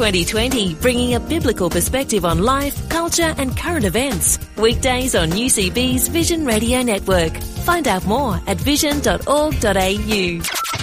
2020, bringing a biblical perspective on life, culture, and current events. Weekdays on UCB's Vision Radio Network. Find out more at vision.org.au.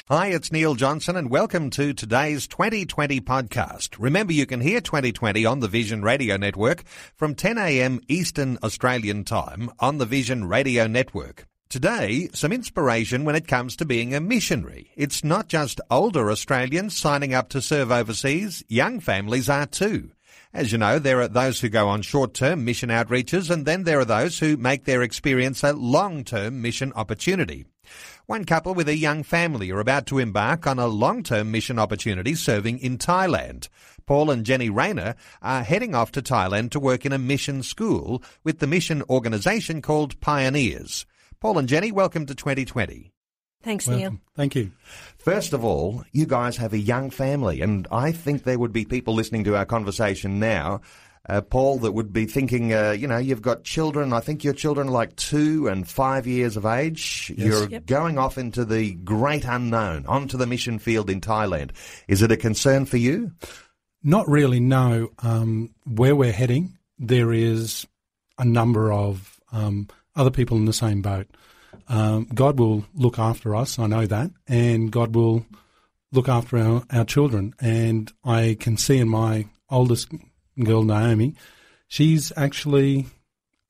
Hi, it's Neil Johnson and welcome to today's 2020 podcast. Remember you can hear 2020 on the Vision Radio Network from 10am Eastern Australian Time on the Vision Radio Network. Today, some inspiration when it comes to being a missionary. It's not just older Australians signing up to serve overseas, young families are too. As you know, there are those who go on short-term mission outreaches and then there are those who make their experience a long-term mission opportunity. One couple with a young family are about to embark on a long-term mission opportunity serving in Thailand. Paul and Jenny Rayner are heading off to Thailand to work in a mission school with the mission organisation called Pioneers. Paul and Jenny, welcome to 2020. Thanks, Well, Neil. Thank you. First of all, you guys have a young family, and I think there would be people listening to our conversation now, uh, Paul, that would be thinking, uh, you know, you've got children. I think your children are like two and five years of age. You're Yep. going off into the great unknown, onto the mission field in Thailand. Is it a concern for you? Not really, no. Um, where we're heading, there is a number of um, other people in the same boat. Um, God will look after us, I know that, and God will look after our, our children. And I can see in my oldest girl, Naomi, she's actually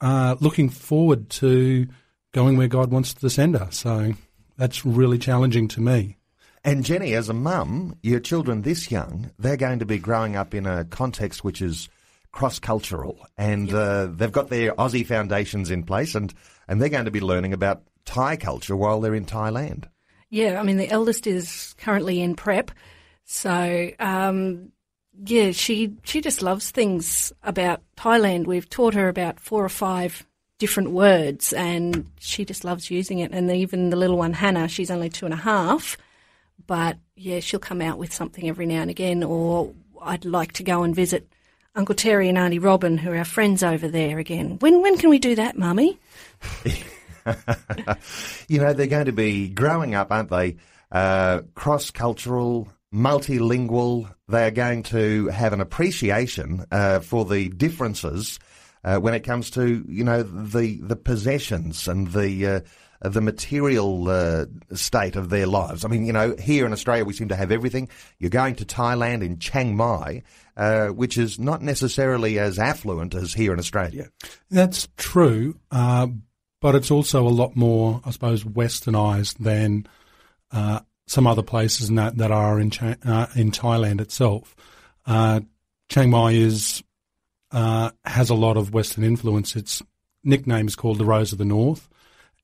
uh, looking forward to going where God wants to send her. So that's really challenging to me. And Jenny, as a mum, your children this young, they're going to be growing up in a context which is cross-cultural, and uh, they've got their Aussie foundations in place, and and they're going to be learning about Thai culture while they're in Thailand. Yeah, I mean, the eldest is currently in prep. So, um, yeah, she, she just loves things about Thailand. We've taught her about four or five different words and she just loves using it. And even the little one, Hannah, she's only two and a half, but yeah, she'll come out with something every now and again. Or I'd like to go and visit Uncle Terry and Auntie Robin, who are our friends over there again. When, when can we do that, Mummy? You know, they're going to be growing up, aren't they? Uh, cross-cultural, multilingual. They are going to have an appreciation uh, for the differences uh, when it comes to you know the the possessions and the uh, the material uh, state of their lives. I mean, you know, here in Australia we seem to have everything. You're going to Thailand in Chiang Mai, uh, which is not necessarily as affluent as here in Australia. That's true, uh, but it's also a lot more, I suppose, westernised than uh, some other places that, that are in uh, in Thailand itself. Uh, Chiang Mai is uh, has a lot of Western influence. Its nickname is called the Rose of the North,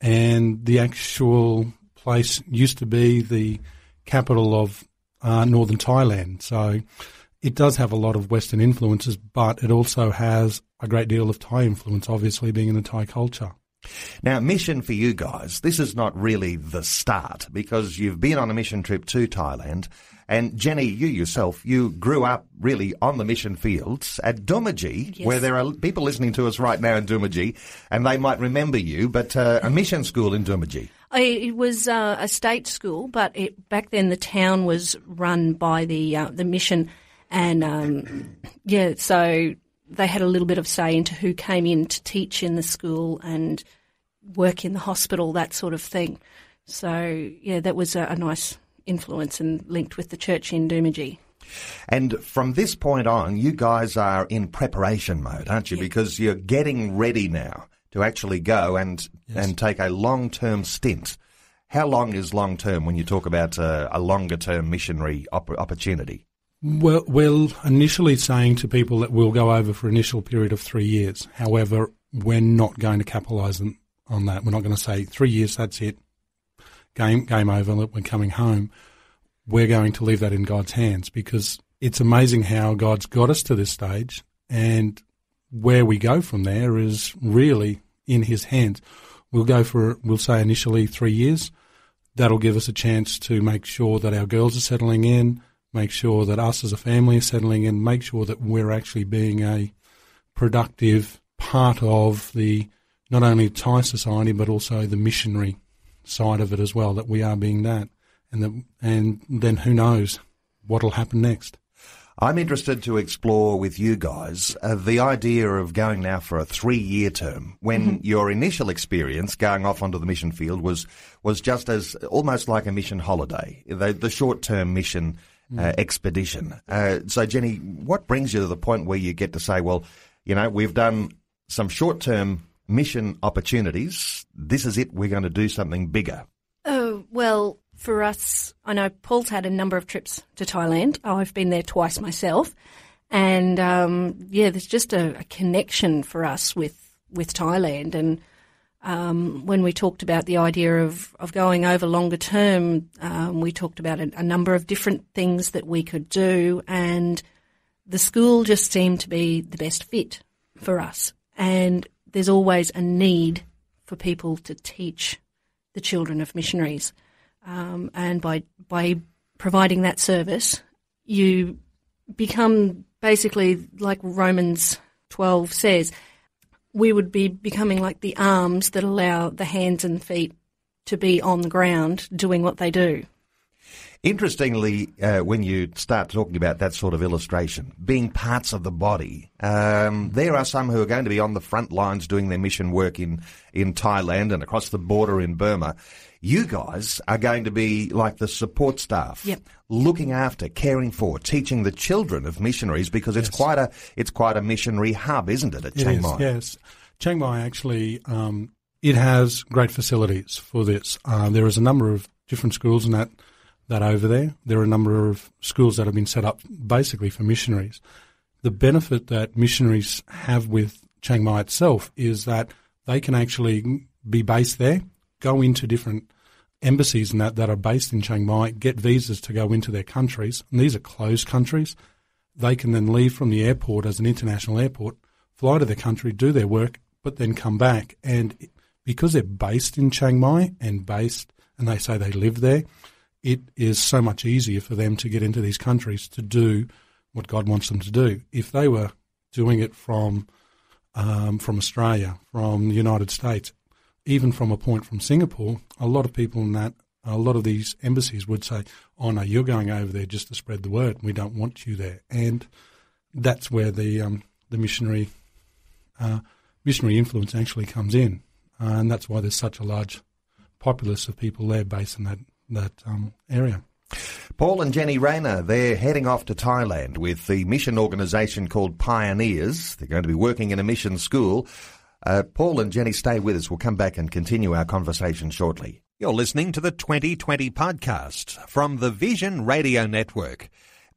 and the actual place used to be the capital of uh, northern Thailand. So it does have a lot of Western influences, but it also has a great deal of Thai influence, obviously being in the Thai culture. Now, mission for you guys, this is not really the start because you've been on a mission trip to Thailand. And Jenny, you yourself, you grew up really on the mission fields at Doomadgee, Yes. where there are people listening to us right now in Doomadgee, and they might remember you, but uh, a mission school in Doomadgee. It was uh, a state school, but it, back then the town was run by the uh, the mission, and um, yeah, so they had a little bit of say into who came in to teach in the school and work in the hospital, that sort of thing. So yeah, that was a, a nice influence and linked with the church in Doomadgee. And from this point on, you guys are in preparation mode, aren't you? Because you're getting ready now to actually go and and take a long term stint. How long is long term when you talk about uh, a longer term missionary op- opportunity? Well, we're initially saying to people that we'll go over for an initial period of three years. However, we're not going to capitalise on- on that. We're not going to say three years, that's it, game game over, we're coming home. We're going to leave that in God's hands because it's amazing how God's got us to this stage, and where we go from there is really in his hands. We'll go for, we'll say initially three years. That'll give us a chance to make sure that our girls are settling in, make sure that us as a family are settling in, make sure that we're actually being a productive part of the not only Thai society but also the missionary side of it as well. That we are being that, and that, and then who knows what'll happen next. I'm interested to explore with you guys uh, the idea of going now for a three-year term. When mm-hmm. your initial experience going off onto the mission field was was just as almost like a mission holiday, the, the short-term mission mm. expedition. Uh, so, Jenny, what brings you to the point where you get to say, well, you know, we've done some short-term mission opportunities. This is it. We're going to do something bigger. Oh well, for us, I know Paul's had a number of trips to Thailand. I've been there twice myself, and um, yeah, there's just a, a, connection for us with with Thailand. And um, when we talked about the idea of of going over longer term, um, we talked about a, a number of different things that we could do, and the school just seemed to be the best fit for us. And there's always a need for people to teach the children of missionaries. Um, and by by providing that service, you become basically like Romans 12 says, we would be becoming like the arms that allow the hands and feet to be on the ground doing what they do. Interestingly, uh, when you start talking about that sort of illustration, being parts of the body, um, there are some who are going to be on the front lines doing their mission work in, in Thailand and across the border in Burma. You guys are going to be like the support staff, yep. looking after, caring for, teaching the children of missionaries because it's quite a it's quite a missionary hub, isn't it? At it Chiang Mai, is, yes. Chiang Mai actually um, it has great facilities for this. Uh, there is a number of different schools in that that over there. There are a number of schools that have been set up basically for missionaries. The benefit that missionaries have with Chiang Mai itself is that they can actually be based there, go into different embassies and that, that are based in Chiang Mai get visas to go into their countries, and these are closed countries. They can then leave from the airport as an international airport, fly to their country, do their work, but then come back. And because they're based in Chiang Mai and based, and they say they live there, it is so much easier for them to get into these countries to do what God wants them to do. If they were doing it from um, from Australia, from the United States, even from a point from Singapore, a lot of people in that, a lot of these embassies would say, "Oh no, you're going over there just to spread the word. We don't want you there." And that's where the um, the missionary uh, missionary influence actually comes in, uh, and that's why there's such a large populace of people there based in that that um, area. Paul and Jenny Rayner, they're heading off to Thailand with the mission organisation called Pioneers. They're going to be working in a mission school uh, Paul and Jenny, stay with us. We'll come back and continue our conversation shortly. You're listening to the 2020 podcast from the Vision Radio Network.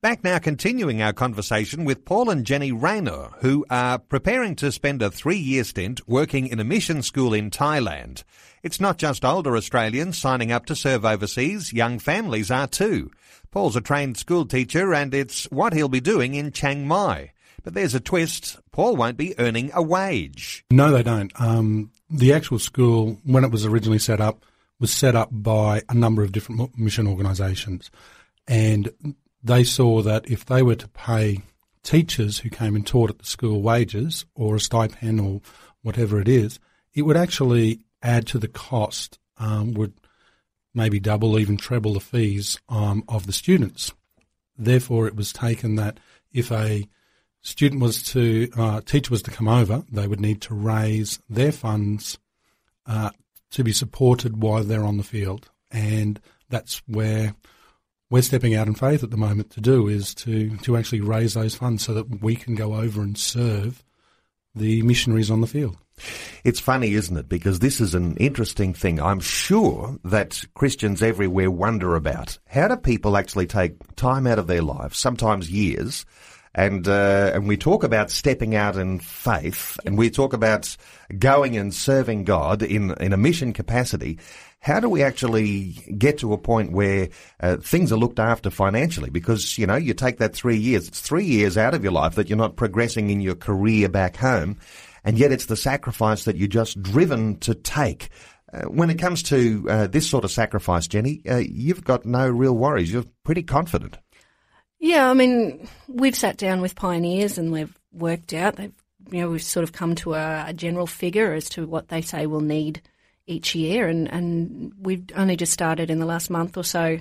Back now, continuing our conversation with Paul and Jenny Rayner, who are preparing to spend a three year stint working in a mission school in Thailand. It's not just older Australians signing up to serve overseas, young families are too. Paul's a trained school teacher and it's what he'll be doing in Chiang Mai. But there's a twist. Paul won't be earning a wage. No, they don't. Um, the actual school, when it was originally set up, was set up by a number of different mission organisations. And they saw that if they were to pay teachers who came and taught at the school wages or a stipend or whatever it is, it would actually add to the cost, um, would maybe double, even treble the fees um, of the students. Therefore, it was taken that if a student was to uh, teacher was to come over, they would need to raise their funds uh, to be supported while they're on the field, and that's where we're stepping out in faith at the moment to do is to to actually raise those funds so that we can go over and serve the missionaries on the field. It's funny, isn't it? Because this is an interesting thing. I'm sure that Christians everywhere wonder about. How do people actually take time out of their lives, sometimes years, And, uh, and we talk about stepping out in faith and we talk about going and serving God in, in a mission capacity. How do we actually get to a point where uh, things are looked after financially? Because, you know, you take that three years, it's three years out of your life that you're not progressing in your career back home. And yet it's the sacrifice that you're just driven to take. Uh, when it comes to uh, this sort of sacrifice, Jenny, uh, you've got no real worries. You're pretty confident. Yeah, I mean, we've sat down with pioneers and we've worked out. They've, you know, we've sort of come to a, a general figure as to what they say we'll need each year, and and we've only just started in the last month or so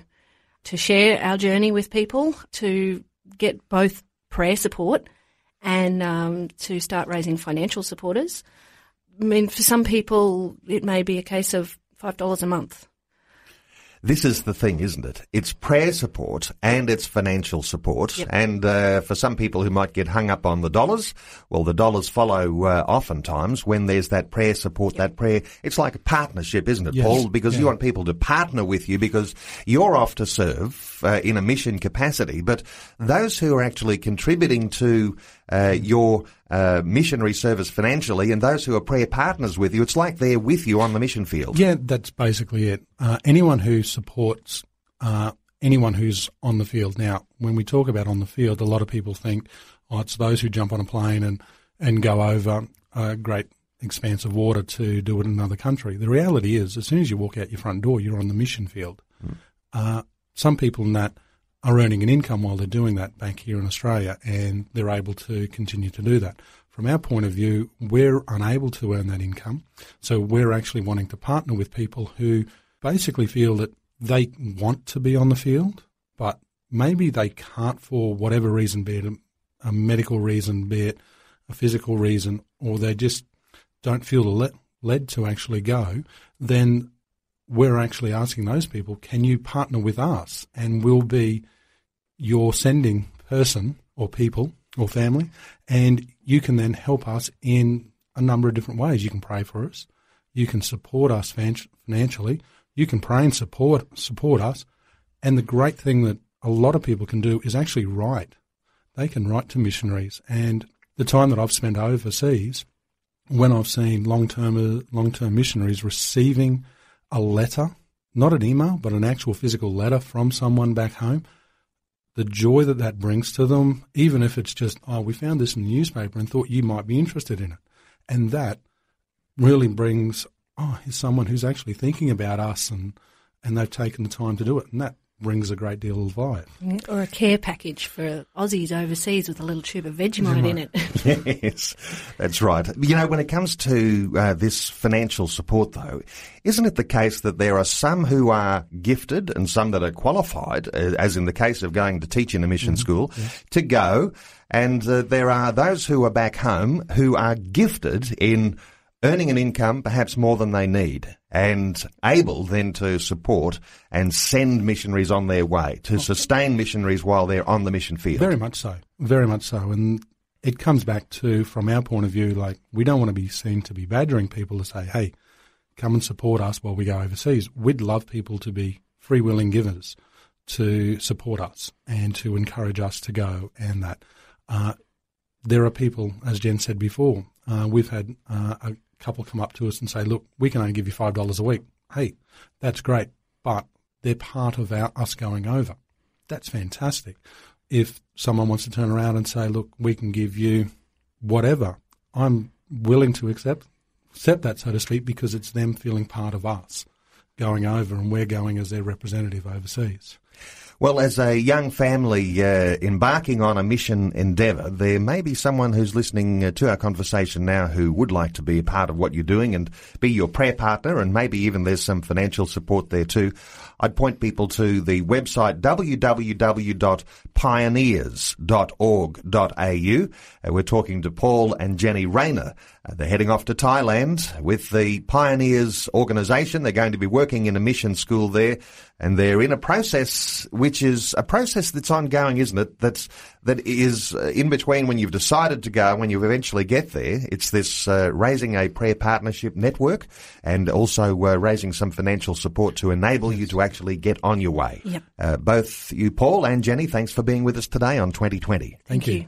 to share our journey with people to get both prayer support and um, to start raising financial supporters. I mean, for some people, it may be a case of five dollars a month this is the thing, isn't it? It's prayer support and it's financial support. Yep. And uh, for some people who might get hung up on the dollars, well, the dollars follow uh, oftentimes when there's that prayer support, yep. that prayer. It's like a partnership, isn't it, yes. Paul? Because yeah. you want people to partner with you because you're off to serve uh, in a mission capacity. But those who are actually contributing to uh, your uh, missionary service financially and those who are prayer partners with you, it's like they're with you on the mission field. Yeah, that's basically it. Uh, anyone who supports uh, anyone who's on the field. Now, when we talk about on the field, a lot of people think, oh, it's those who jump on a plane and, and go over a great expanse of water to do it in another country. The reality is, as soon as you walk out your front door, you're on the mission field. Mm. some people in that are earning an income while they're doing that back here in Australia, and they're able to continue to do that. From our point of view, we're unable to earn that income, so we're actually wanting to partner with people who basically feel that they want to be on the field, but maybe they can't for whatever reason, be it a, medical reason, be it a physical reason, or they just don't feel le- led to actually go, then we're actually asking those people, can you partner with us? And we'll be your sending person or people or family, and you can then help us in a number of different ways. You can pray for us, you can support us financially, you can pray and support support us, and the great thing that a lot of people can do is actually write. They can write to missionaries, and the time that I've spent overseas, when I've seen long term long term missionaries receiving a letter, not an email, but an actual physical letter from someone back home the joy that that brings to them, even if it's just, oh, we found this in the newspaper and thought you might be interested in it. And that really brings, oh, here's someone who's actually thinking about us and, and they've taken the time to do it. And that brings a great deal of life. Or a care package for Aussies overseas with a little tube of Vegemite in it. yes, that's right. You know, when it comes to uh, this financial support, though, isn't it the case that there are some who are gifted and some that are qualified, uh, as in the case of going to teach in a mission mm-hmm. school, yeah. to go, and uh, there are those who are back home who are gifted in earning an income perhaps more than they need and able then to support and send missionaries on their way, to sustain missionaries while they're on the mission field. Very much so. Very much so. And it comes back to, from our point of view, like we don't want to be seen to be badgering people to say, hey, come and support us while we go overseas. We'd love people to be free willing givers to support us and to encourage us to go and that. Uh, there are people, as Jen said before, uh, we've had uh, a couple come up to us and say, look, we can only give you $5 a week. Hey, that's great, but they're part of our, us going over. That's fantastic. If someone wants to turn around and say, look, we can give you whatever, I'm willing to accept accept that, so to speak, because it's them feeling part of us going over and we're going as their representative overseas. Well, as a young family uh, embarking on a mission endeavour, there may be someone who's listening uh, to our conversation now who would like to be a part of what you're doing and be your prayer partner, and maybe even there's some financial support there too. I'd point people to the website www.pioneers.org.au. Uh, we're talking to Paul and Jenny Rayner. Uh, they're heading off to Thailand with the Pioneers organisation. They're going to be working in a mission school there, and they're in a process which is a process that's ongoing, isn't it? That's that is uh, in between when you've decided to go and when you eventually get there. It's this uh, raising a prayer partnership network and also uh, raising some financial support to enable you to actually get on your way. Yep. Uh, both you, Paul and Jenny, thanks for being with us today on 2020. Thank, Thank you. you.